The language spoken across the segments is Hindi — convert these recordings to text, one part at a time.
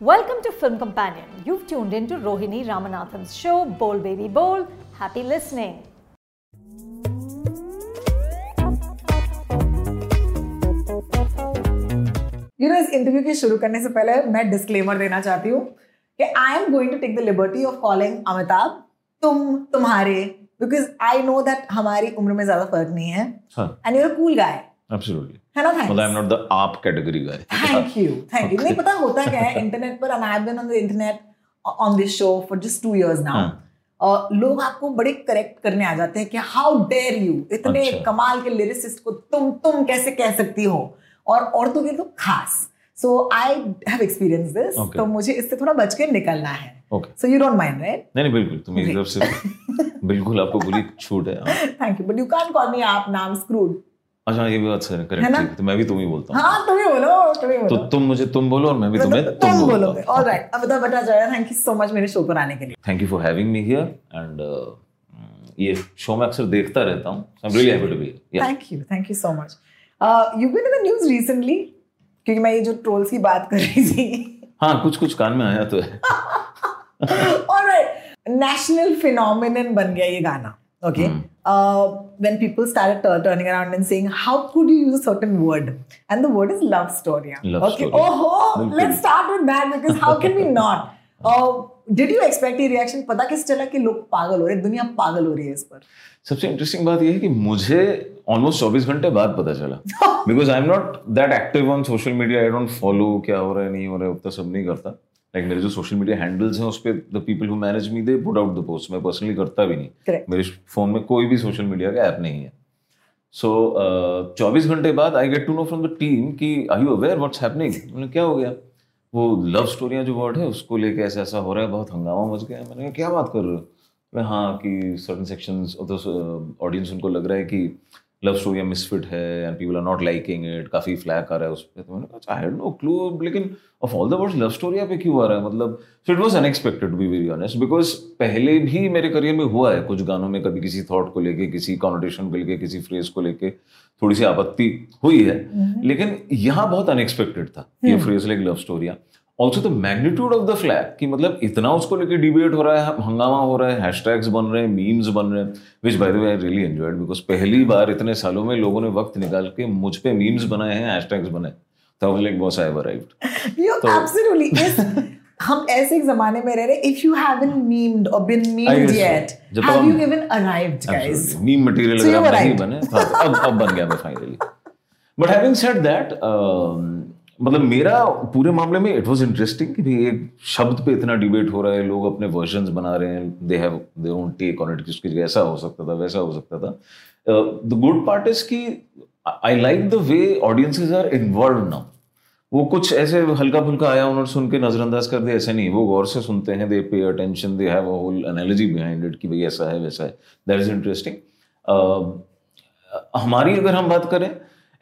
Welcome to Film Companion. You've tuned into Rohini Ramanathan's show, Bowl Baby Bowl. Happy listening. You know इस इंटरव्यू के शुरू करने से पहले मैं डिस्क्लेमर देना चाहती हूँ कि I am going to take the liberty of calling Amitabh तुम तुम्हारे बिकॉज़ आई नो दैट हमारी उम्र में ज़्यादा फ़र्क नहीं है and your cool guy Absolutely. है ना thanks Well, I'm not the आप category guy. Thank you thank you नहीं पता होता क्या है इंटरनेट पर and I have been on the internet on this show for just two years now हाँ. लोग आपको बड़े करेक्ट करने आ जाते हैं कि हाउ डेयर यू इतने अच्छा. कमाल के लिरिसिस्ट को तुम तुम कैसे कह सकती हो? और औरतों के तो खास। So I have experience this. तो मुझे इससे थोड़ा बच के निकलना है. So you don't mind right नहीं नहीं बिल्कुल। तुम मेरी तरफ़ से बिल्कुल आपको पूरी छूट है। हाँ. Thank you but you can't call me आप नाम स्क्रूड अच्छा ये भी बात सर है करेक्ट ठीक तो मैं भी तुम ही बोलता हूँ। हाँ तुम ही बोलो तुम ही बोलो। तो तुम मुझे तुम बोलो और मैं भी तुम्हें तुम तुम बोलोगे बोलता हूँ। Alright Amitabh Bhattacharya thank you so much मेरे शो पर आने के लिए। Thank you for having me here and ये शो में अक्सर देखता रहता हूँ। I am really happy to be here thank you thank you so much you been in the news recently क्योंकि मैं ये जो ट्रोल्स की बात कर रही थी। हाँ कुछ कुछ कान में आया तो है। ऑलराइट नेशनल फिनोमिनन बन गया ये गाना okay? Hmm. Uh, when people started tur- turning around and saying how could you use a certain word and the word is love story Love okay story. oh बिल्कुल. let's start with that because how can we not uh, did you expect ये रिएक्शन पता किस चला कि लोग पागल हो रहे हैं दुनिया पागल हो रही है इस पर सबसे इंटरेस्टिंग बात यह है कि मुझे ऑलमोस्ट चौबीस घंटे बाद पता चला because I am not that active on social media I don't follow क्या हो रहा है नहीं हो रहा है उतना सब नहीं करता लाइक मेरे जो सोशल मीडिया हैंडल्स हैं उस पर the people who manage me they put out the post मैं पर्सनली करता भी नहीं। Correct. मेरे फ़ोन में कोई भी सोशल मीडिया का ऐप नहीं है। सो चौबीस घंटे बाद I get to know from the team कि I you aware what's happening मैंने क्या हो गया? वो लव स्टोरियाँ जो वर्ड है उसको लेके ऐसा ऐसा हो रहा है बहुत हंगामा मच गया। मैंने कहा क्या बात कर रहे हो? मैं हाँ कि सर्टन सेक्शंस ऑडियंस उनको लग रहा है कि लव स्टोरियाँ मिसफिट है and people are not liking it काफ़ी फ्लैग आ रहा है उस पर तो मैंने कहा आई हैड नो क्लू लेकिन of all the words love story पे क्यों आ रहा है? मतलब so it was unexpected be very honest because पहले भी मेरे करियर में हुआ है कुछ गानों में कभी किसी थॉट को लेके किसी कॉनोटेशन को लेके किसी फ्रेज को लेके थोड़ी सी आपत्ति हुई है। लेकिन यहाँ बहुत अनएक्सपेक्टेड था ये phrase like love स्टोरिया also the magnitude of the flag कि मतलब इतना उसको लेके डिबेट हो रहा है हंगामा हो रहा है हैशटैग्स बन रहे हैं मीम्स बन रहे हैं which by the way I really enjoyed because पहली बार इतने सालों में लोगों ने वक्त निकाल के मुझ पे मीम्स बनाए हैं हैशटैग्स बनाए तो like boss I arrived you तो- absolutely हम ऐसे एक जमाने में रह रहे if you haven't memed or been I memed guess so. yet जब have हम- you even arrived guys? Meme material अगर were नहीं बने हाँ, अब अब बन गया मैं finally but having said that मतलब मेरा पूरे मामले में इट वाज इंटरेस्टिंग कि एक शब्द पे इतना डिबेट हो रहा है, लोग अपने वर्जन्स बना रहे हैं they have their own take on it कि ऐसा हो सकता था, वैसा हो सकता था। द गुड पार्ट इज़ कि I like the way audiences are involve now वो कुछ ऐसे हल्का फुल्का आया, उन्होंने सुन के नजरअंदाज कर दिया, ऐसा नहीं वो गौर से सुनते हैं they pay attention they have a whole analogy behind it कि भाई ऐसा है, वैसा है। दैट इज़ इंटरेस्टिंग हमारी अगर हम बात करें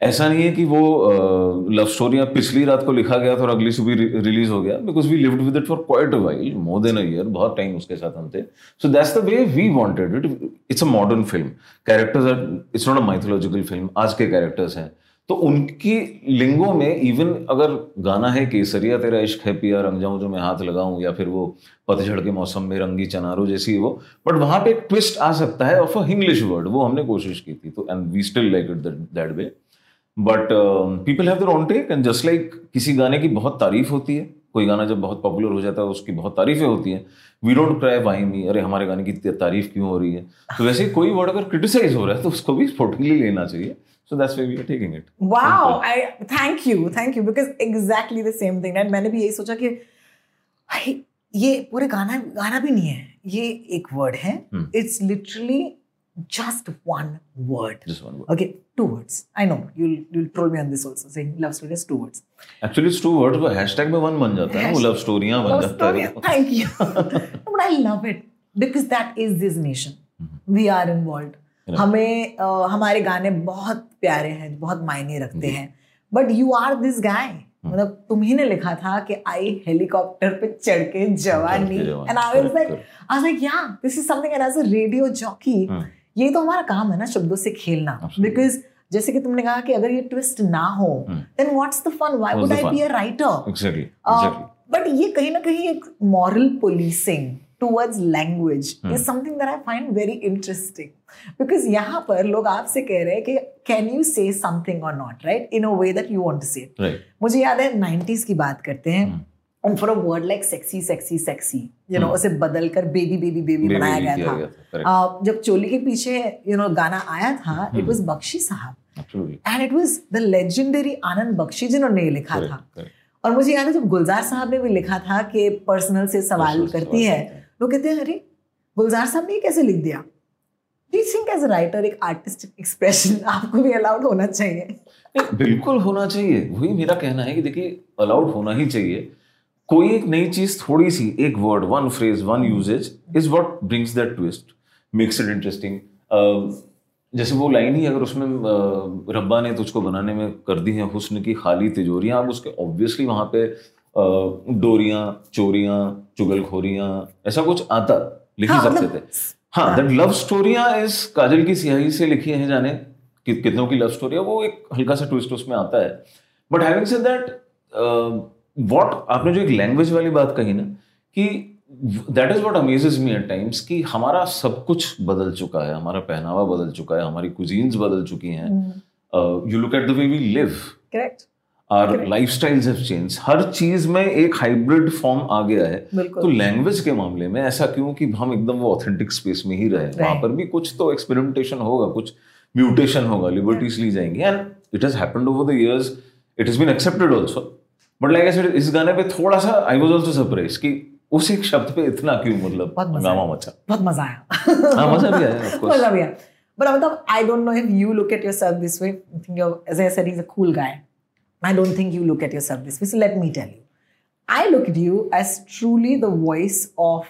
ऐसा नहीं है कि वो लव स्टोरियाँ पिछली रात को लिखा गया था और अगली सुबह रिलीज़ हो गया। Because we lived with it for quite a while more than a year बहुत टाइम उसके साथ हम थे। So that's the way we wanted it it's a modern film characters are it's not a mythological film आज के कैरेक्टर्स हैं। तो उनकी लिंगों में इवन अगर गाना है केसरिया, तेरा इश्क है पिया, रंग जाऊँ जो मैं हाथ लगाऊँ, या फिर वो पतझड़ के मौसम में रंगी चनारो जैसी वो बट वहाँ पे एक ट्विस्ट आ सकता है ऑफ़ अ इंग्लिश वर्ड वो हमने कोशिश की थी। तो and we still like it that way but people have their own take and just like किसी गाने की बहुत तारीफ़ होती है कोई गाना जब बहुत पॉपुलर हो जाता है उसकी बहुत तारीफें होती हैं we don't cry why me अरे हमारे गाने की तारीफ़ क्यों हो रही है? तो वैसे कोई वर्ड अगर क्रिटिसाइज हो रहा है तो उसको भी स्पोर्टिवली लेना चाहिए। So that's why we are taking it wow i thank you thank you because exactly the same thing. And मैंने भी यही सोचा कि भाई ये पूरे गाना गाना भी नहीं है ये एक वर्ड है. It's literally just one word. Just one word. Okay, two words. I know you'll you'll troll me on this also, saying love story is two words. Actually two words वो हैशटैग में वन बन जाता है वो लव स्टोरियाँ बन Love जाता story. है Thank you. No, but I love it because that is this nation. Mm-hmm. We are involved. हमें uh, हमारे गाने बहुत प्यारे हैं बहुत मायने रखते हैं but you are this guy मतलब तुम ही ने लिखा था कि आई हेलीकॉप्टर पे चढ़ के जवानी and I was like I was like yeah this is something and as a radio jockey hmm. ये तो हमारा काम है ना शब्दों से खेलना। बिकॉज़ जैसे कि तुमने कहा कि अगर ये ट्विस्ट ना हो। Then what's the fun why would I be a writer but ये कहीं ना कहीं एक moral policing towards language. Is something that I find very interesting because यहाँ पर लोग आपसे कह रहे हैं कि कैन यू से समथिंग और not write in a way that you want to say right मुझे याद है 90s की बात करते हैं। Hmm. And for a word like sexy sexy sexy you know. उसे बदल कर बेबी बेबी बेबी बनाया गया था। करेक्ट Uh, जब चोली के पीछे यू नो गाना आया था इट Hmm. वाज बख्शी साहब। And it was the legendary Anand Bakshi जिन्होंने लिखा था। करेक्ट करेक्ट और मुझे याद है जब गुलजार साहब ने भी लिखा था कि पर्सनल से सवाल करती है लोग कहते हैं अरे गुलजार साहब ने कैसे लिख दिया? डू थिंक एज राइटर एक आर्टिस्टिक एक्सप्रेशन आपको भी अलाउड होना चाहिए? बिल्कुल होना चाहिए। वही मेरा कहना है कि देखिए अलाउड होना ही चाहिए। कोई एक नई चीज़ थोड़ी सी एक word one phrase one usages is what brings that twist makes it interesting जैसे वो लाइन ही अगर उसमें रब्बा ने तुझको बनाने में कर दी है हुस्न की खाली तिजोरियाँ अब उसके ऑब्वियसली वहाँ पे डोरियाँ चोरियाँ चुगलखोरियाँ ऐसा कुछ आता लिख ही सकते थे हाँ दैट लव स्टोरियाँ इस काजल की सियाही से लिखी है जाने कि कितनों की लव स्टोरी है वो एक हल्का सा ट्विस्ट उसमें आता है। But having said that what आपने जो एक लैंग्वेज वाली बात कही ना कि that is what amazes me at times कि हमारा सब कुछ बदल चुका है हमारा पहनावा बदल चुका है हमारी कुजीन्स बदल चुकी हैं। You look at the way we live correct our life styles have change हर चीज़ में एक हाइब्रिड फॉर्म आ गया है। तो लैंग्वेज के मामले में ऐसा क्यों कि हम एकदम वो ऑथेंटिक स्पेस में ही रहे? वहाँ पर भी कुछ तो एक्सपेरिमेंटेशन होगा कुछ म्यूटेशन होगा लिबर्टीज ली जाएँगी। And it has happened over the years it has been accepted also but like I इस गाने पे थोड़ा सा आई वाज आल्सो सरप्राइज़ कि उस एक शब्द पे इतना क्यों मतलब हंगामा मचा। बहुत मज़ा आया। हाँ मज़ा भी भी बट मतलब I don't know if you look at yourself you as I said is a cool guy I don't think you look let me tell you truly the voice of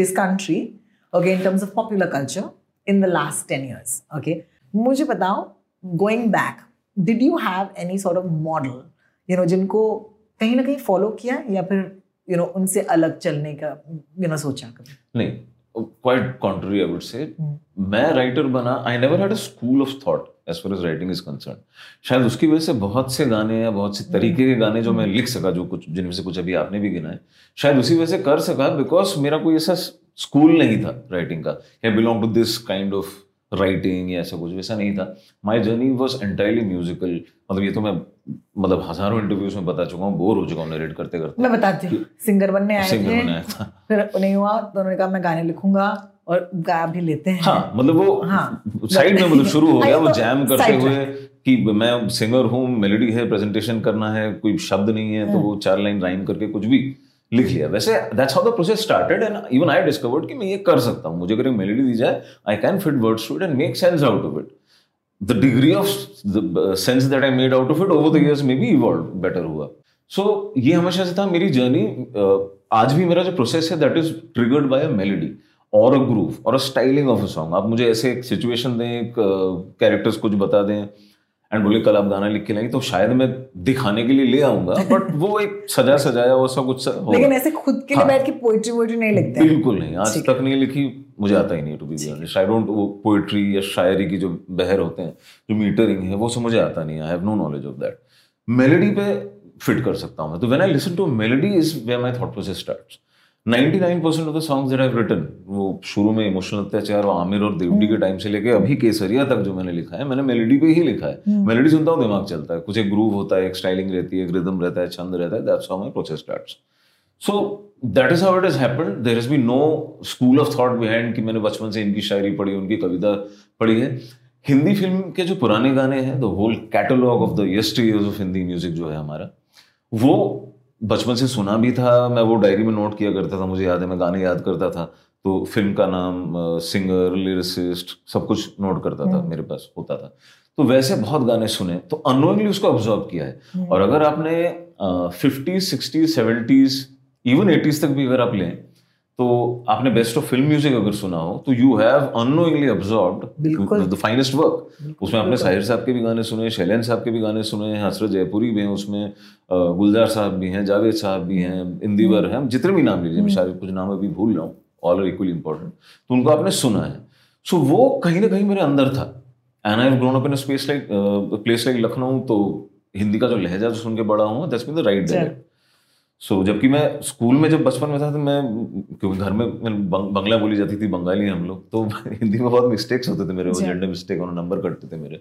country okay in terms of popular culture in the last ten years okay मुझे बताओ going back did you have any sort of model you know जिनको कहीं ना कहीं follow किया या फिर, you know, उनसे अलग चलने का, you know, सोचा कभी? नहीं क्वाइट कॉन्ट्री आई वुड से मैं राइटर बना I never had a school of thought as far as writing is concern शायद उसकी वजह से बहुत से गाने या बहुत से तरीके के गाने जो मैं लिख सका जो कुछ जिनमें से कुछ अभी आपने भी गिना है शायद उसी वजह से कर सका बिकॉज़ मेरा कोई ऐसा स्कूल नहीं था राइटिंग का. या belong to this kind of writing या ऐसा कुछ वैसा नहीं था। My journey was entirely musical मतलब ये तो मैं मतलब हज़ारों इंटरव्यूज़ में बता चुका हूँ बोर हो चुका हूँ नरेट करते करते मैं बताती हूँ सिंगर बनने आए सिंगर थे बनाया था। फिर नहीं हुआ तो उन्होंने कहा मैं गाने लिखूँगा और गा भी लेते हैं। हाँ मतलब वो हाँ। साइड में मतलब शुरू हो हाँ, गया वो जैम करते हुए कि मैं सिंगर हूँ मेलोडी है प्रेजेंटेशन करना है कोई शब्द नहीं है तो वो चार लाइन राइम करके कुछ भी लिख लिया। वैसे that's how the process started and even I discovered कि मैं ये कर सकता हूँ। मुझे अगर एक मेलोडी दी जाए I can fit words to it and make sense out of it the degree of sense that I made out of it over the years में भी इवॉल्व बेटर हुआ। सो so, ये हमेशा से था मेरी जर्नी आज भी मेरा जो प्रोसेस है that is triggered by a melody और अ ग्रूव और a styling of a song आप मुझे ऐसे एक सिचुएशन दें एक कैरेक्टर्स कुछ बता दें। एंड बोले कल आप गाना लिख के लाएँगे तो शायद मैं दिखाने के लिए ले आऊँगा। बट वो एक सजा सजाया वो सब कुछ। लेकिन ऐसे खुद के लिए हाँ। बैठ के पोइट्री वोइट्री नहीं लिखते बिल्कुल नहीं आज तक नहीं लिखी मुझे आता ही नहीं to be honest I don't वो पोएट्री या शायरी की जो बहर होते हैं जो मीटरिंग है वो सब मुझे आता नहीं I have no knowledge of that melody पे फिट कर सकता हूँ मैं। तो when I listen to melody is where my thought process starts 99% of the songs that I have written वो शुरू में इमोशनल अत्याचार और आमिर और देवडी के टाइम से लेके अभी केसरिया तक जो मैंने लिखा है मैंने मेलोडी पे ही लिखा है। मेलोडी सुनता हूँ दिमाग चलता है। कुछ एक ग्रूव होता है एक स्टाइलिंग रहती है एक रिदम रहता है छंद रहता है that's how my process starts so that is how it is happened there has been no school of thought behind कि मैंने बचपन से इनकी शायरी पढ़ी उनकी कविता पढ़ी है। हिंदी फ़िल्म के जो पुराने गाने हैं the whole catalogue of the yesteryears of Hindi music जो है हमारा वो बचपन से सुना भी था मैं वो डायरी में नोट किया करता था मुझे याद है मैं गाने याद करता था तो फ़िल्म का नाम सिंगर लिरिसिस्ट सब कुछ नोट करता था मेरे पास होता था। तो वैसे बहुत गाने सुने तो अनोइंगली उसको ऑब्जॉर्व किया है। और अगर आपने fifties sixties seventies even eighties तक भी अगर आप लें तो आपने बेस्ट ऑफ़ फ़िल्म म्यूज़िक अगर सुना हो तो you have unknowingly. Observe the finest work उसमें आपने साहिर साहब के भी गाने सुने शैलेन साहब के भी गाने सुने हैं हसरत जयपुरी भी हैं उसमें गुलजार साहब भी हैं जावेद साहब भी हैं इंदिवर हैं जितने भी नाम लीजिए मैं शायद कुछ नाम अभी भूल रहा हूँ ऑल आर इक्वली इंपॉर्टेंट तो उनको आपने सुना है। सो वो कहीं ना कहीं मेरे अंदर था। And I grown up in space like place like Lucknow तो हिंदी का जो लहजा जो सुन के बड़ा हूँ that's mean the right direct so so, जबकि मैं स्कूल में जब बचपन में था तो मैं क्योंकि घर में बंग- बंगला बोली जाती थी बंगाली हम लोग तो हिंदी में बहुत मिस्टेक्स होते थे मेरे वो जेंडर मिस्टेक और नंबर कटते थे मेरे।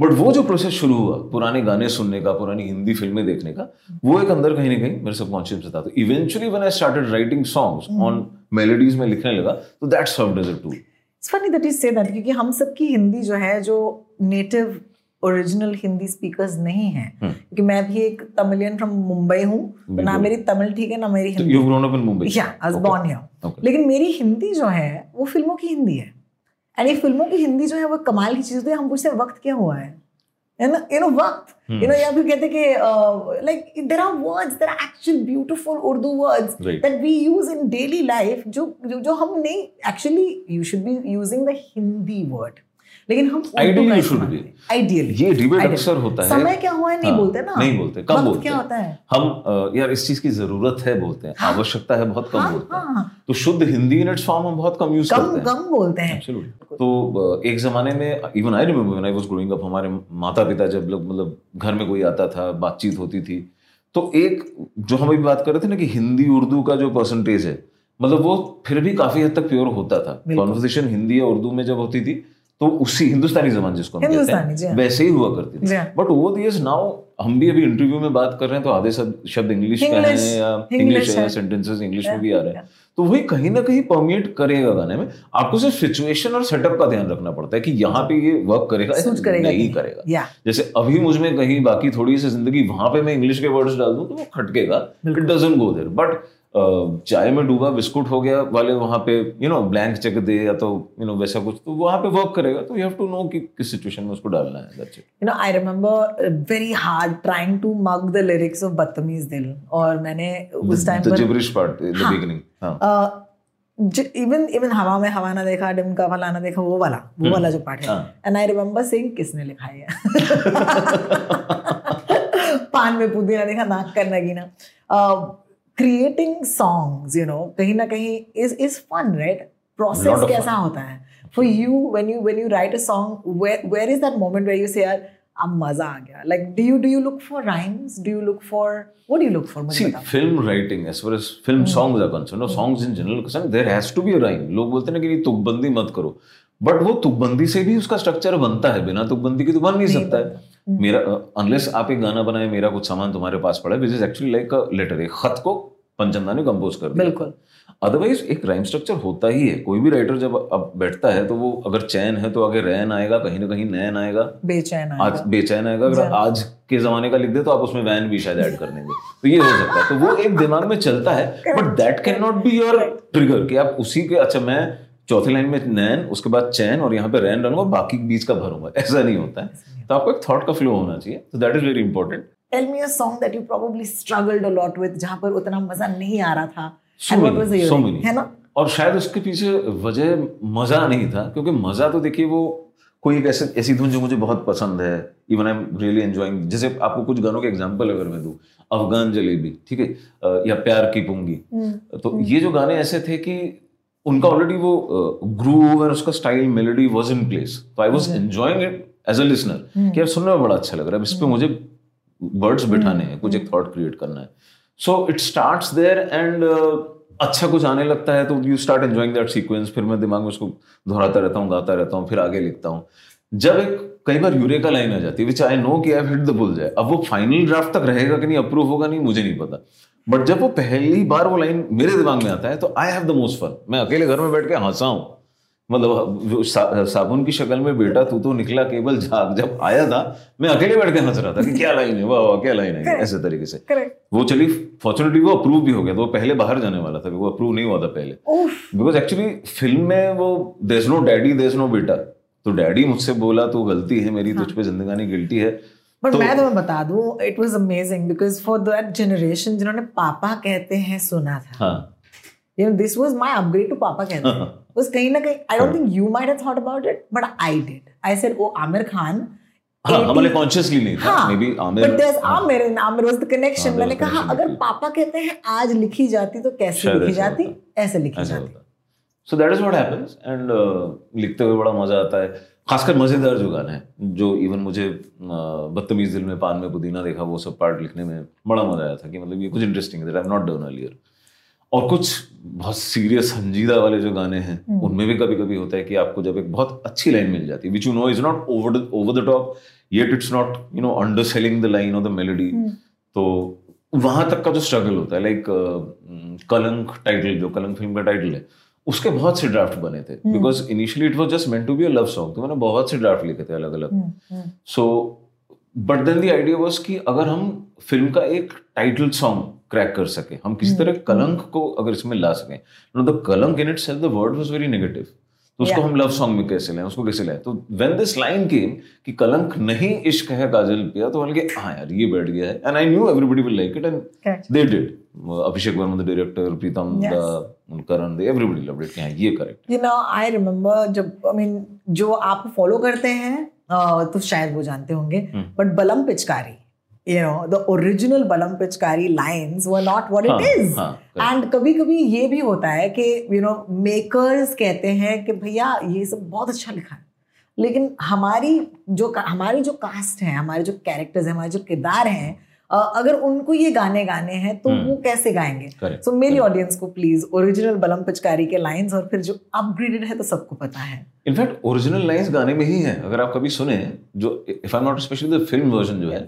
बट वो जो प्रोसेस शुरू हुआ पुराने गाने सुनने का पुरानी हिंदी फ़िल्में देखने का वो एक अंदर कहीं ना कहीं मेरे सबकॉन्शियस में था। तो eventually when I started writing songs on melodies में लिखने लगा तो that served as a tool it's funny that you say that क्योंकि हम सबकी हिंदी जो है जो नेटिव ओरिजिनल हिंदी स्पीकर्स नहीं है। हम्म। क्योंकि मैं भी एक तमिलियन फ्रॉम मुंबई हूँ तो ना मेरी तमिल ठीक है ना मेरी Hindi. You grown up in Mumbai yeah I was born here लेकिन मेरी हिंदी जो है वो फ़िल्मों की हिंदी है। एंड ये फ़िल्मों की हिंदी जो है वो कमाल की चीज़ होती है हम पूछते हैं वक्त क्या हुआ है। You know? वक्त. यू नो या फिर कहते कि like there are words there are actual beautiful Urdu words that we use in daily life जो जो हम नहीं actually you should be using the Hindi word लेकिन हम you should be. आइडियली ये डिबेट अक्सर होता है। समय क्या हुआ है नहीं हाँ, बोलते ना। नहीं बोलते कम बोलते क्या हैं। होता है? हम यार इस चीज़ की ज़रूरत है बोलते हैं। आवश्यकता है बहुत कम हाँ, बोलते हैं। हाँ, तो शुद्ध हिंदी इन इट्स फॉर्म हम बहुत कम यूज़ करते हैं। कम बोलते हैं। तो एक जमाने में even I remember when I was growing up हमारे माता पिता जब लोग मतलब घर में कोई आता था बातचीत होती थी तो एक जो हम अभी बात कर रहे थे ना कि हिंदी उर्दू का जो परसेंटेज है मतलब वो फिर भी काफ़ी हद तक प्योर होता था। कॉन्वर्सेशन हिंदी या उर्दू में जब होती थी तो उसी हिंदुस्तानी जबान जिसको हम कहते हैं हाँ। वैसे ही हुआ करती थी। बट ओवर दियर्स नाउ हम भी अभी इंटरव्यू में बात कर रहे हैं तो आधे शब्द शब्द इंग्लिश का हैं या इंग्लिश है। सेंटेंसेस इंग्लिश में भी आ रहे हैं। तो वही कहीं ना कहीं परमिएट करेगा गाने में। आपको सिर्फ़ सिचुएशन और सेटअप का ध्यान रखना पड़ता है कि यहाँ पे ये वर्क करेगा करेगा नहीं। करेगा। जैसे अभी मुझमें कहीं बाकी थोड़ी सी ज़िंदगी वहाँ पे मैं इंग्लिश के वर्ड्स डाल दूँ तो वो खटकेगा। It doesn't go there but चाय में डूबा बिस्कुट हो गया वाले वहाँ पे यू नो ब्लैंक चेक दे या तो यू नो वैसा कुछ तो वहाँ पे वर्क करेगा तो यू हैव टू नो कि किस सिचुएशन में उसको डालना है that's it you know i remember uh, very hard trying to mug the lyrics of बदतमीज दिल और मैंने उस टाइम द पर gibberish part in the. Beginning हाँ। इवन इवन हवा में हवा ना देखा डिम का फलाना देखा वो वाला वो वाला जो पार्ट है। एंड आई रिमेम्बर सेइंग किसने लिखा है पान में पुदीना देखा नाक करना गिना। क्रिएटिंग सॉन्ग्स यू नो कहीं ना कहीं is is fun right process कैसा होता है? For you when you when you write a song where is that moment where you say यार अब मज़ा आ गया? Like do you do you look for rhymes do you look for what do you look for मुझे बताओ। film writing, as far as film songs are concerned, or songs in general concerned, there has to be a rhyme. लोग बोलते हैं ना कि तुकबंदी मत करो। बट वो तुकबंदी से भी उसका स्ट्रक्चर बनता है बिना तुकबंदी के तो बन नहीं सकता है। मेरा अनलेस आप एक गाना बनाए मेरा कुछ सामान तुम्हारे पास पड़ा है which is actually like a letter एक खत को पंचंदा ने कंपोज कर दिया। बिल्कुल। अदरवाइज़ एक राइम स्ट्रक्चर होता ही है। कोई भी राइटर जब अब बैठता है तो वो अगर चैन है तो आगे रैन आएगा कहीं ना कहीं नैन आएगा। बेचैन आज बेचैन आएगा। अगर आज के जमाने का लिख दे तो आप उसमें वैन भी शायद ऐड कर देंगे तो ये हो सकता है। तो वो एक दिमाग में चलता है but that can not be your trigger कि आप उसी के अच्छा मैं चौथी लाइन में नैन उसके बाद चैन और यहाँ पे रैन डालूँगा बाकी बीच का भरूँगा। ऐसा नहीं होता है। तो आपको एक थॉट का फ्लो होना चाहिए। तो that is very important tell me a song that you probably struggled a lot with जहाँ पर उतना मज़ा नहीं आ रहा था। So many, so many. है ना? और शायद उसके पीछे वजह मज़ा नहीं था क्योंकि मज़ा तो देखिए वो कोई एक ऐसे ऐसी धुन जो मुझे बहुत पसंद है। Even I am really enjoying जैसे आपको कुछ गानों के एग्जांपल अगर मैं दूँ अफगान जलेबी ठीक है? या प्यार की पुंगी। तो ये जो गाने ऐसे थे कि उनका ऑलरेडी वो ग्रूव और उसका style melody was in place तो I was enjoying it as a listener कि यार सुनने में बड़ा अच्छा लग रहा है। अब इस पर मुझे वर्ड्स बिठाने हैं कुछ एक थॉट क्रिएट करना है। So it start there and अच्छा कुछ आने लगता है तो you start enjoying that sequence फिर मैं दिमाग में उसको दोहराता रहता हूँ गाता रहता हूँ फिर आगे लिखता हूँ। जब एक कई बार यूरेका लाइन आ जाती है विच आई नो कि आई हिट द बुल जाए अब वो फाइनल ड्राफ्ट तक रहेगा कि नहीं अप्रूव होगा नहीं मुझे नहीं पता। बट जब वो पहली बार वो लाइन मेरे दिमाग में आता है तो I have the most fun मैं अकेले घर में बैठ के हंसा हूँ। मतलब सा, साबुन की शक्ल में बेटा तू तो निकला केवल झाग जब आया था मैं अकेले बैठ के हंस रहा था कि क्या लाइन है वाह क्या लाइन है ऐसे तरीके से। वो चली फॉर्चुनेटली वो अप्रूव भी हो गया तो वो पहले बाहर जाने वाला था वो अप्रूव नहीं हुआ था पहले। बिकॉज़ एक्चुअली फ़िल्म में वो there no daddy there no बेटा। तो डैडी मुझसे बोला तो गलती है मेरी तुझ पे जिंदगानी गिल्टी है। बट तो- मैं तुम्हें बता दूँ it was amazing because for that generation जिन्होंने पापा कहते हैं सुना था। हाँ। You know this was my upgrade to पापा कहते हैं। बस कहीं ना कहीं I don't think you might have thought about it but I did I said oh Aamir Khan हाँ 80 हमारे कॉन्शियसली नहीं था। हाँ maybe Aamir but there Aamir and Aamir was the connection हाँ, मैंने was कहा connection अगर पापा कहते हैं आज लिखी जाती तो कैसे लिखी जाती। ऐसे लिखी जाती। So that is what happens and लिखते हुए बड़ा मज़ा आता है। खासकर मज़ेदार जो गाना है जो इवन मुझे बदतमीज दिल में पान में पुदीना देखा वो सब पार्ट लिखने में बड़ा मज़ा आया था कि मतलब ये कुछ इंटरेस्टिंग है नॉट डन अर्लियर और कुछ बहुत सीरियस संजीदा वाले जो गाने हैं उनमें भी कभी कभी होता है कि आपको जब एक बहुत अच्छी लाइन मिल जाती है which you know is not over over the top yet it's not you know underselling the line और द मेलोडी तो वहाँ तक का जो स्ट्रगल होता है लाइक कलंक टाइटल जो कलंक फ़िल्म का टाइटल है उसके बहुत से ड्राफ्ट बने थे। Because initially it was just meant to be a love song तो मैंने बहुत से ड्राफ्ट लिखे थे अलग अलग so but then the idea was कि अगर हम फ़िल्म का एक टाइटल सॉन्ग क्रैक कर सके हम किसी तरह कलंक को अगर इसमें ला सकें no the Kalank in itself the word was very negative तो उसको हम लव सॉन्ग में कैसे लाएँ उसको कैसे लाएँ तो व्हेन दिस लाइन केम कि कलंक नहीं इश्क है काजल पिया तो मैंने कहा हाँ यार ये बैठ गया है। And I knew everybody will like it and they did Abhishek Varma the director Pritam the Karan they everybody loved it ये correct you know I remember जब आई मीन जो आप फॉलो करते हैं तो शायद वो जानते होंगे हम्म। बट बलम पिचकारी you know the original Balam Pichkari lines were not what it is and कभी कभी ये भी होता है कि यू नो मेकर्स कहते हैं कि भैया ये सब बहुत अच्छा लिखा है। लेकिन हमारी जो हमारी जो कास्ट है हमारे जो कैरेक्टर्स हैं हमारे जो किरदार हैं अगर उनको ये गाने गाने हैं तो हम्म। वो कैसे गाएँगे? सो सो मेरी ऑडियंस को प्लीज़ ओरिजिनल बलम पिचकारी के लाइंस और फिर जो अपग्रेडेड है तो सबको पता है। इनफैक्ट ओरिजिनल लाइंस गाने में ही है। अगर आप कभी सुने जो if I not specially the film version जो है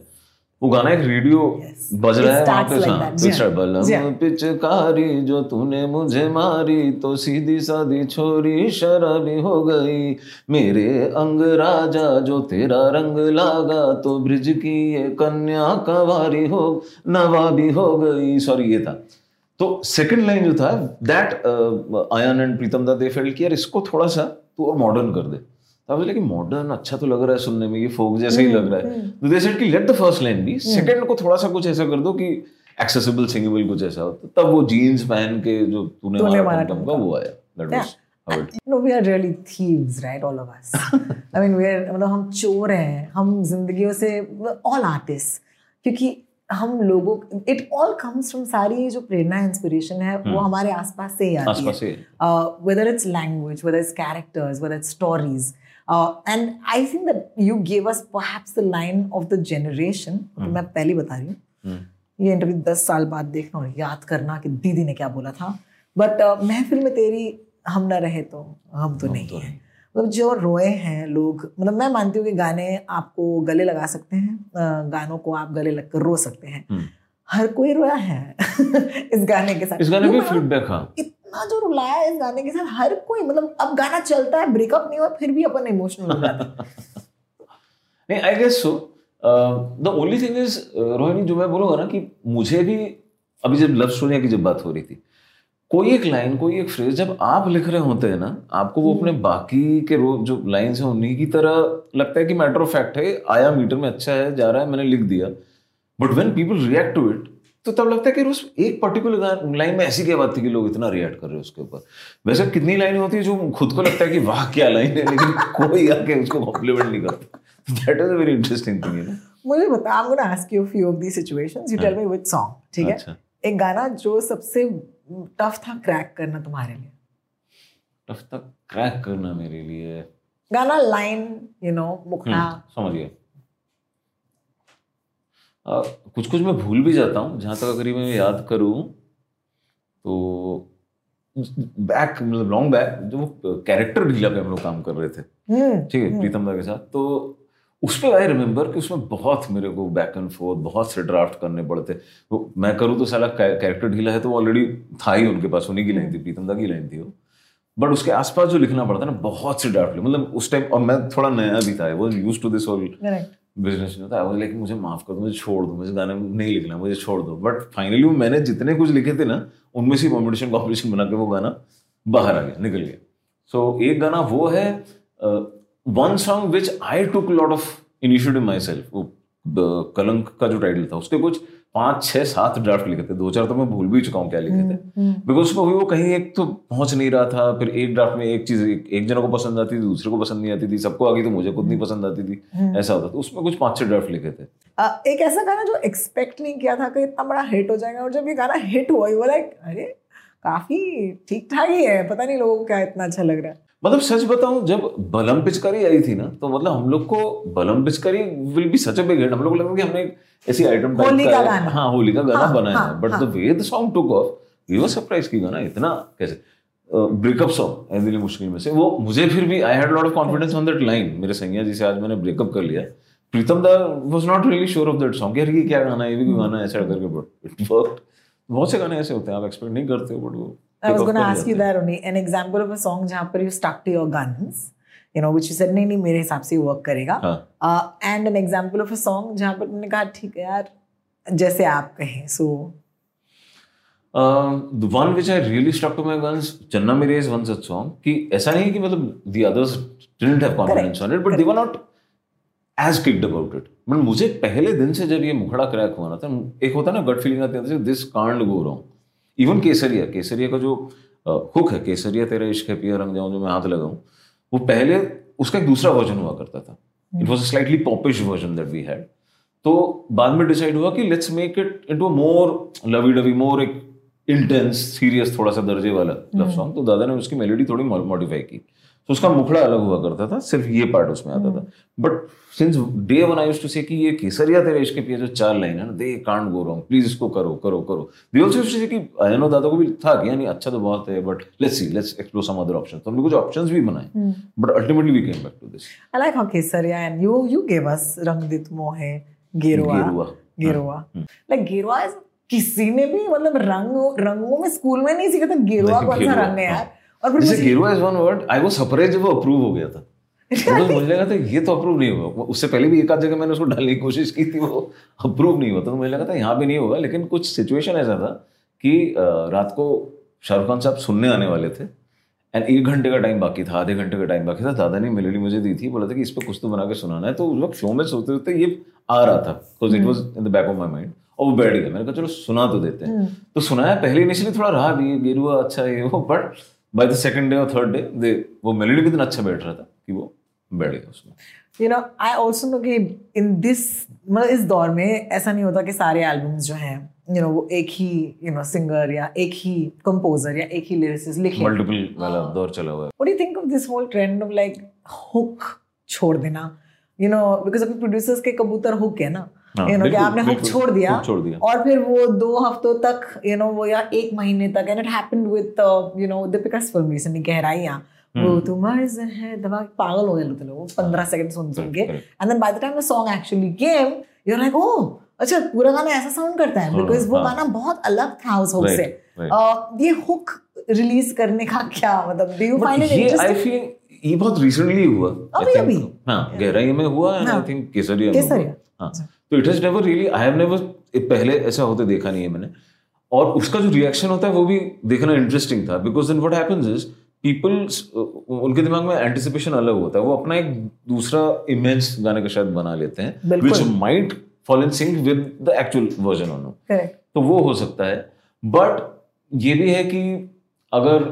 वो गाना एक रेडियो Yes. बज रहा है वहाँ पे हाँ. पिचकारी जो तूने मुझे मारी तो सीधी सादी छोरी शराबी हो गई। मेरे अंग राजा जो तेरा रंग लागा तो ब्रिज की ये कन्या कंवारी हो नवाबी हो गई। सॉरी ये था। तो सेकंड लाइन जो था that ion and Pritam da they felt कि यार इसको थोड़ा सा तू और मॉडर्न कर दे। तब बोले कि मॉडर्न अच्छा तो लग रहा है सुनने में ये फोक जैसा ही लग रहा है। तो दे सेड कि let the first line be second को थोड़ा सा कुछ ऐसा कर दो कि एक्सेसिबल सिंगेबल कुछ ऐसा हो। तो तब वो जीन्स पहन के जो तूने मारा टमटम का वो आया। That was how it No, we are really thieves, right? All of us. I mean, we are मतलब हम चोर हैं हम जिंदगियों से all artists. क्योंकि हम लोगों इट ऑल कम्स फ्रॉम सारी जो प्रेरणा इंस्पिरेशन है वो हमारे आसपास से ही आती है। आसपास से whether it's language, whether it's characters, whether it's stories. Uh, and I think that you gave us perhaps the line of the generation. तो मैं पहली बता रही हूँ। हम्म। ये इंटरव्यू दस साल बाद देखना और याद करना कि दीदी ने क्या बोला था। बट uh, महफिल में तेरी हम ना रहे तो हम तो नहीं तो है। मतलब जो रोए हैं लोग मतलब मैं मानती हूँ कि गाने आपको गले लगा सकते हैं गानों को आप गले लगकर रो सकते हैं। हम्म। हर कोई रोया है इस गाने के साथ। इस गाने में फीडबैक हाँ। इतना जो रुलाया है इस गाने के साथ। हर कोई मतलब अब गाना चलता है ब्रेकअप नहीं हुआ फिर भी अपन इमोशनल हो जाते नहीं I guess so the only thing is Rohini जो मैं बोलूँगा ना कि मुझे भी अभी जब लव स्टोरी की जब बात हो रही थी कोई एक लाइन कोई एक फ्रेज जब आप लिख रहे होते हैं ना आपको वो अपने बाकी के रो जो लाइंस हैं उन्हीं की तरह लगता है कि मैटर ऑफ़ फैक्ट है आया मीटर में अच्छा है जा रहा है मैंने लिख दिया। But when people react to it तो तब लगता है कि उस एक पर्टिकुलर लाइन में ऐसी क्या बात थी कि लोग इतना रिएक्ट कर रहे हैं उसके ऊपर? वैसे कितनी लाइनें होती है जो खुद को लगता है कि वाह क्या लाइन है लेकिन कोई आके उसको कॉम्प्लीमेंट नहीं करता। That is a very interesting thing you know मुझे बता I am gonna ask you few of the situations you tell me which song ठीक है? अच्छा। एक गाना जो सबसे टफ था क्रैक करना तुम्हारे लिए। टफ तक क्रैक करना मेरे लिए। गाना लाइन यू नो हम्म, समझ गया। कुछ कुछ मैं भूल भी जाता हूँ जहाँ तक अगर मैं याद करूँ तो बैक मतलब लॉन्ग बैक जो वो कैरेक्टर ढीला पे हम लोग काम कर रहे थे। हम्म ठीक है प्रीतम दा के साथ। तो उस पर आई रिमेम्बर कि उसमें बहुत मेरे को बैक एंड फोर्थ बहुत से ड्राफ्ट करने पड़ते। वो मैं करूँ तो साला कैरेक्टर ढीला है तो ऑलरेडी था ही उनके पास उन्हीं की लाइन थी प्रीतम दा की लाइन थी वो। बट उसके आसपास जो लिखना पड़ता है ना बहुत से ड्राफ्ट मतलब उस टाइम और मैं थोड़ा नया भी था वो use to this Correct. Business नहीं होता। आई लेकिन मुझे माफ़ कर दो मुझे छोड़ दो मुझे गाने नहीं लिखना मुझे छोड़ दो। बट फाइनली मैंने जितने कुछ लिखे थे ना उनमें से कॉम्पिटिशन कॉम्पिटिशन बना के वो गाना बाहर आ गया निकल गया। सो so, एक गाना वो है one song which I took lot of initiative myself Kalank का जो टाइटल था उसके कुछ पाँच छह सात ड्राफ्ट लिखे थे। दो चार तो मैं भूल भी चुका हूँ क्या लिखे थे। बिकॉज़ उसमें वो कहीं एक तो पहुँच नहीं रहा था फिर एक ड्राफ्ट में एक चीज़ एक, एक जनों को पसंद आती थी दूसरे को पसंद नहीं आती थी सबको आ गई तो मुझे खुद नहीं पसंद आती थी। ऐसा होता था। उसमें कुछ पाँच छह ड्राफ्ट लिखे थे। अ, एक ऐसा गाना जो एक्सपेक्ट नहीं किया था कि इतना बड़ा हिट हो जाएगा और जब ये गाना हिट हुआ यू लाइक अरे काफ़ी ठीक ठाक ही है पता नहीं लोगों को क्या इतना अच्छा लग रहा है। मतलब सच बताऊँ जब बलम पिचकारी आई थी ना तो मतलब हम लोग को Balam Pichkari will be such a big hit हम लोग को लगा कि हमने ऐसी आइटम होली का गाना। हाँ होली का गाना हाँ, बनाया। हाँ, but. The way the song took off we were surprise की गाना इतना कैसे। ब्रेकअप सॉन्ग दिली मुश्किल में से। वो मुझे फिर भी I had lot of confidence on that line मेरे सैया जी से आज मैंने ब्रेकअप कर लिया। Pritam da was not really sure of that song यार ये क्या गाना है ये भी कोई गाना है ऐसा करके। बट इट वर्कड बहुत से गाने ऐसे होते हैं आप एक्सपेक्ट नहीं करते हो बट वो I was going to ask you that only. An example of a song जहाँ पर you stuck to your guns, you know, which you said नहीं नहीं मेरे हिसाब से वर्क करेगा. हाँ Uh, and an example of a song जहाँ पर तुमने कहा ठीक है यार जैसे आप कहें so Um, the one which I really stuck to my guns, Channa Mere is one such song. कि ऐसा नहीं है कि मतलब the others didn't have confidence on it, but they were not as kicked about it. But मुझे पहले दिन से जब ये मुखड़ा क्रैक हुआ ना था एक होता है ना गट फीलिंग आती है दिस कांड go wrong even Kesariya Kesariya का जो हुक है केसरिया तेरा इश्क है, पिया रंग जाऊँ जो मैं हाथ लगाऊँ, वो पहले उसका एक दूसरा वर्जन हुआ करता था। It was slightly poppish version that we had तो बाद में डिसाइड हुआ कि let's make it into more lovey dovey more एक इंटेंस सीरियस थोड़ा सा दर्जे वाला लव सॉन्ग तो दादा ने उसकी मेलोडी थोड़ी मॉडिफाई की। तो उसका मुखड़ा अलग हुआ करता था सिर्फ़ ये पार्ट उसमें आता था। But since day one I to say कि ये केसरिया तेरे के पीछे जो चार लाइन है ना they can't go wrong please इसको करो करो करो। दे यूज्ड टू से कि आई दादा को भी था कि यानी अच्छा तो बहुत है but let's see let's explore some other options तो हमने कुछ ऑप्शंस भी बनाए but ultimately we came back to this I like how Kesaria and you you gave us रंगदित मोहे गेरुआ गेरुआ। गेरुआ। like गेरुआ is किसी ने भी मतलब रंग रंगों में स्कूल में नहीं सीखा था गेरुआ कौन सा रंग है हाँ। यार और फिर Gerua is one word I was surprise जब वो अप्रूव हो गया था। मतलब मुझे लगा था ये तो अप्रूव नहीं होगा। उससे पहले भी एक आध जगह मैंने उसको डालने की कोशिश की थी वो अप्रूव नहीं हुआ तो मुझे लगा था यहाँ पे नहीं होगा। लेकिन कुछ सिचुएशन ऐसा था कि रात को शाहरुख खान साहब सुनने आने वाले थे एंड एक घंटे का टाइम बाकी था आधे घंटे का टाइम बाकी था। दादा ने मेलोडी मुझे दी थी बोला था कि इस पर कुछ तो बना के सुनाना है। तो उस वक्त शो में सोते सोते ये आ रहा था because it was in the back of my mind और वो बैठ गया। मैंने कहा चलो सुना तो देते हैं। तो सुनाया पहले इनिशियली थोड़ा रहा भी गेरुआ अच्छा है वो but by the second day और थर्ड डे दे वो मेलोडी भी इतना अच्छा बैठ रहा था कि वो बैठ गया उसमें। You know I also know कि इन दिस मतलब इस दौर में ऐसा नहीं होता कि सारे एल्बम्स जो हैं यू नो वो एक ही यू नो सिंगर या एक ही कंपोजर या एक ही लिरिसिस्ट लिखे मल्टीपल वाला दौर चला हुआ है। What do you think of this whole trend of like hook छोड़ देना? You know because अभी producers के कबूतर hook है ना। हाँ, you know कि आपने hook छोड़ दिया छोड़ दिया। और फिर वो दो हफ्तों तक you know वो या एक महीने तक it happened with uh, you know Deepika's film recently गहराइयाँ हम्म। वो तुम मर्ज है दबा के पागल हो गए लोग लोग पंद्रह सेकंड सुन सुन के Correct, and then by the time the song actually came you're like oh अच्छा पूरा गाना ऐसा साउंड करता है हाँ, बिकॉज़ वो हाँ। गाना बहुत अलग था उस हुक से. Uh, ये हुक रिलीज़ करने का क्या मतलब डू यू फाइंड इट ये इंटरेस्टिंग ये बहुत रिसेंटली हुआ अभी- अभी? हाँ गहराई में हुआ एंड आई हाँ। थिंक केसरिया केसरिया। हाँ तो it has never really I have never पहले ऐसा होते देखा नहीं है मैंने। और उसका जो रिएक्शन होता है वो भी देखना इंटरेस्टिंग था। Because then what happens is people उनके दिमाग में एंटिसिपेशन अलग होता है। वो अपना एक दूसरा इमेज गाने का शायद बना लेते हैं। Which might fall in sync with the actual version on तो वो हो सकता है। बट ये भी है कि अगर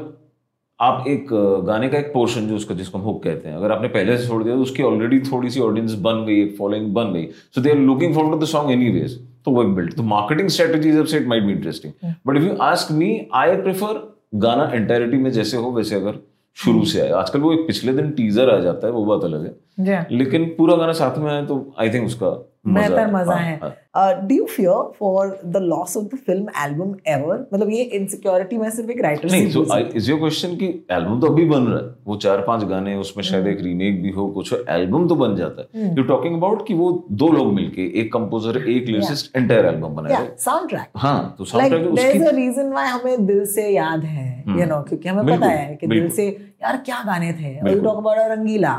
आप एक गाने का एक पोर्शन जो उसका जिसको हम हुक कहते हैं अगर आपने पहले से छोड़ दिया तो उसकी ऑलरेडी थोड़ी सी ऑडियंस बन गई एक फॉलोइंग बन गई। So they are looking forward the song anyways तो वो बिल्ड तो मार्केटिंग स्ट्रेटजीज अब से it might be interesting but if you ask me I prefer गाना एंटायरिटी में जैसे हो वैसे अगर शुरू से आए। आजकल वो एक पिछले दिन टीजर आ जाता है वो बात अलग है। लेकिन पूरा गाना साथ में आए तो आई थिंक उसका बेहतर मज़ा हाँ, है हाँ। Do you fear for the loss of the film album ever मतलब ये इनसिक्योरिटी में सिर्फ़ एक राइटर नहीं सो इज़ योर क्वेश्चन कि एल्बम तो अभी बन रहा है वो चार पाँच गाने उसमें शायद एक रीमेक भी हो कुछ एल्बम तो बन जाता है। यू टॉकिंग अबाउट कि वो दो लोग मिलके एक कंपोजर एक लिरिसिस्ट एंटायर एल्बम बना साउंड ट्रैक हाँ तो sound there is a reason why हमें दिल से याद है यू नो क्योंकि हमें पता है कि दिल से यार क्या गाने थे? यू टॉक अबाउट रंगीला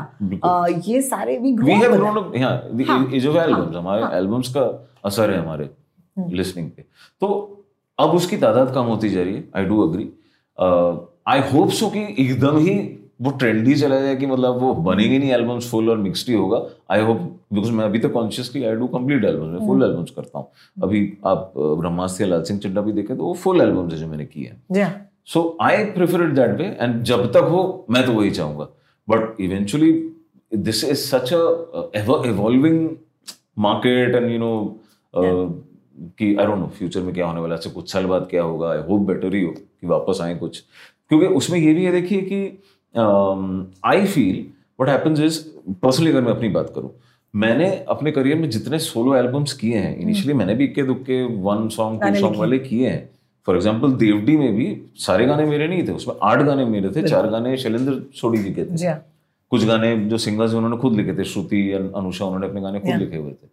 ये सारे भी we have grow grown up हाँ। एज ऑफ़ एल्बम्स हमारे एल्बम्स का असर है हमारे लिसनिंग पे। तो अब उसकी तादाद कम होती जा रही है I do agree I hope so कि एकदम ही वो ट्रेंड ही चला जाए कि मतलब वो बनेंगे नहीं एल्बम्स फुल और मिक्सड ही होगा। आई होप बिकॉज़ मैं अभी तक consciously I do complete albums मैं फुल एल्बम्स करता हूँ। अभी आप ब्रह्मास्त्र या लाल सिंह चड्डा भी देखें तो वो फुल एल्बम्स है जो मैंने किए हैं। So I prefer it that way and जब तक हो मैं तो वही चाहूँगा। But eventually this is such a evolving market and you know कि आई डोंट नो फ्यूचर में क्या होने वाला है कुछ साल बाद क्या होगा आई होप बेटर ही हो कि वापस आए कुछ। क्योंकि उसमें ये भी है देखिए कि I feel what happens is personally अगर मैं अपनी बात करूँ मैंने अपने करियर में जितने सोलो एल्बम्स किए हैं इनिशियली मैंने भी इक्के दुक्के वन सॉन्ग टू सॉन्ग वाले किए हैं। फॉर एग्ज़ाम्पल देवडी में भी सारे गाने मेरे नहीं थे उसमें आठ गाने मेरे थे चार गाने शैलेंद्र सोडी जी के थे। कुछ गाने जो सिंगर्स उन्होंने खुद लिखे थे श्रुति अनुषा उन्होंने अपने गाने खुद लिखे हुए थे।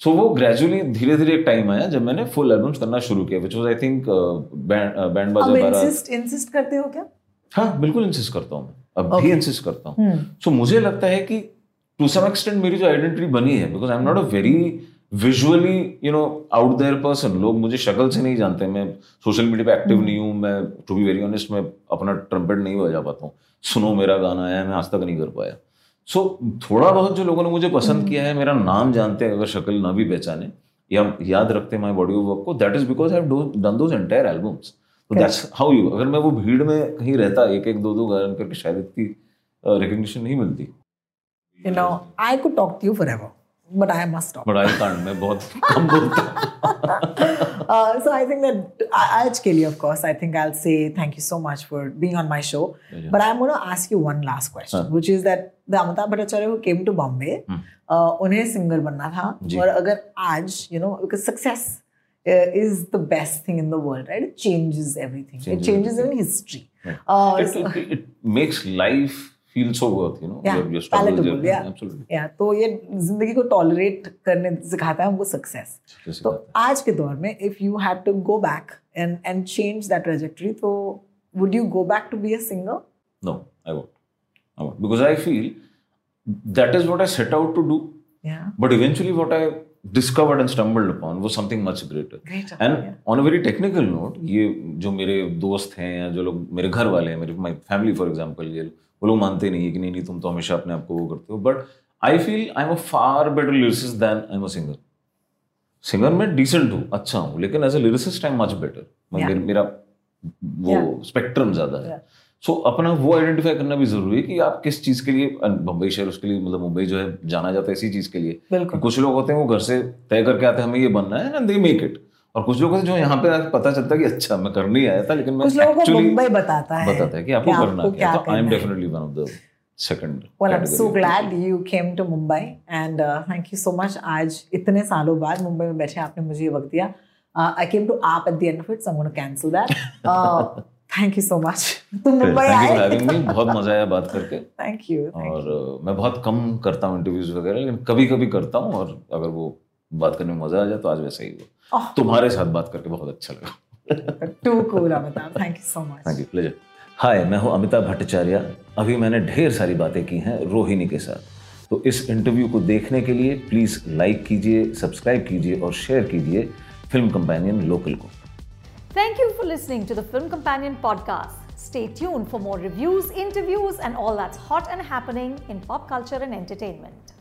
सो वो ग्रेजुअली धीरे धीरे एक टाइम आया जब मैंने फुल एल्बम्स करना शुरू किया which was I think band बाजा इंसिस्ट इंसिस्ट करते हो क्या? हाँ बिल्कुल इंसिस्ट करता हूँ मैं। अब भी इंसिस्ट करता हूँ। हम्म। सो मुझे लगता है कि टू सम एक्सटेंट मेरी जो आइडेंटिटी बनी है because I am not a very visually you know out there person लोग मुझे शक्ल से नहीं जानते। मैं सोशल मीडिया पे एक्टिव नहीं हूँ। मैं टू बी वेरी ऑनेस्ट मैं अपना ट्रम्पेट नहीं बजा पाता हूँ। सुनो मेरा गाना है मैं आज तक नहीं कर पाया। सो थोड़ा बहुत जो लोगों ने मुझे पसंद किया है मेरा नाम जानते हैं अगर शक्ल ना भी पहचाने या याद रखते हैं माई बॉडी ऑफ़ वर्क को that is because I done those entire albums तो दैट्स हाउ यू अगर मैं वो भीड़ में कहीं रहता एक एक दो दो गायन करके शायद इतनी रिकग्निशन नहीं मिलती। You know I could talk to you forever. But I must stop but I can't मैं बहुत कम बोलता हूँ uh, so I think that आज के लिए of course I think I'll say thank you so much for being on my show Pleasure. but I'm going to ask you one last question हाँ. which is that the Amitabh Bhattacharya who came to Bombay hmm. uh, उन्हें सिंगर बनना था जी. और अगर आज you know because success uh, is the best thing in the world right it changes everything Changes it Changes everything. even history Yeah. uh, it, so- it, it makes life feel so got you know your struggle या तो ये ज़िंदगी को टॉलरेट करने सिखाता है हमको सक्सेस तो आज के दौर में if you had to go back and and change that trajectory तो would you go back to be a singer no I won't I won't because I feel that is what I set out to do या but eventually what I discovered and stumbled upon वो something much greater and on a very technical note ये जो मेरे दोस्त हैं या जो लोग मेरे घर वाले हैं मेरे माई फैमिली फॉर एग्ज़ाम्पल ये लोग वो लोग मानते नहीं है कि नहीं नहीं तुम तो हमेशा अपने आप को वो करते हो। But I feel I am a far better lyricist than I am a singer singer में डिसेंट हूँ अच्छा हूँ लेकिन as a lyricist I am much better. मेरा वो स्पेक्ट्रम ज़्यादा है. सो अपना वो आइडेंटिफाई करना भी ज़रूरी है कि आप किस चीज़ के लिए मुंबई शहर उसके लिए मतलब मुंबई जो है जाना जाता है इसी चीज़ के लिए। कुछ लोग होते हैं वो घर से तय करके आते हैं हमें ये बनना है एंड दे मेक इट और कुछ लोग हैं जो यहाँ पे पता चलता है कि अच्छा मैं करने आया था लेकिन मैं कुछ लोगों को मुंबई बताता है बताता है कि आपको करना क्या है। तो I am definitely one of the second Well, I'm so glad you came to Mumbai and uh, thank you so much. आज इतने सालों बाद मुंबई में बैठे आपने मुझे ये वक्त दिया. I came to आप the end of it, so I'm going to cancel that. Uh, thank you so much. तुम मुंबई थैंक यू आए. हैविंग मी बहुत मज़ा आया बात करके you. Thank और uh, मैं बहुत कम करता हूँ इंटरव्यूज़ वगैरह लेकिन कभी कभी करता हूँ और अगर वो बात करने में मज़ा आ जाए तो आज वैसा ही हुआ oh. तुम्हारे साथ बात करके बहुत अच्छा लगा। Too cool thank you so much thank you pleasure hi मैं हूँ अमिताभ भट्टाचार्य। अभी मैंने ढेर सारी बातें की हैं रोहिणी के साथ। तो इस इंटरव्यू को देखने के लिए प्लीज़ लाइक कीजिए सब्सक्राइब कीजिए और शेयर कीजिए फ़िल्म कंपेनियन लोकल को। Thank you for listening to the film companion podcast stay tune for more reviews interviews and all that's hot and happening in pop culture and entertainment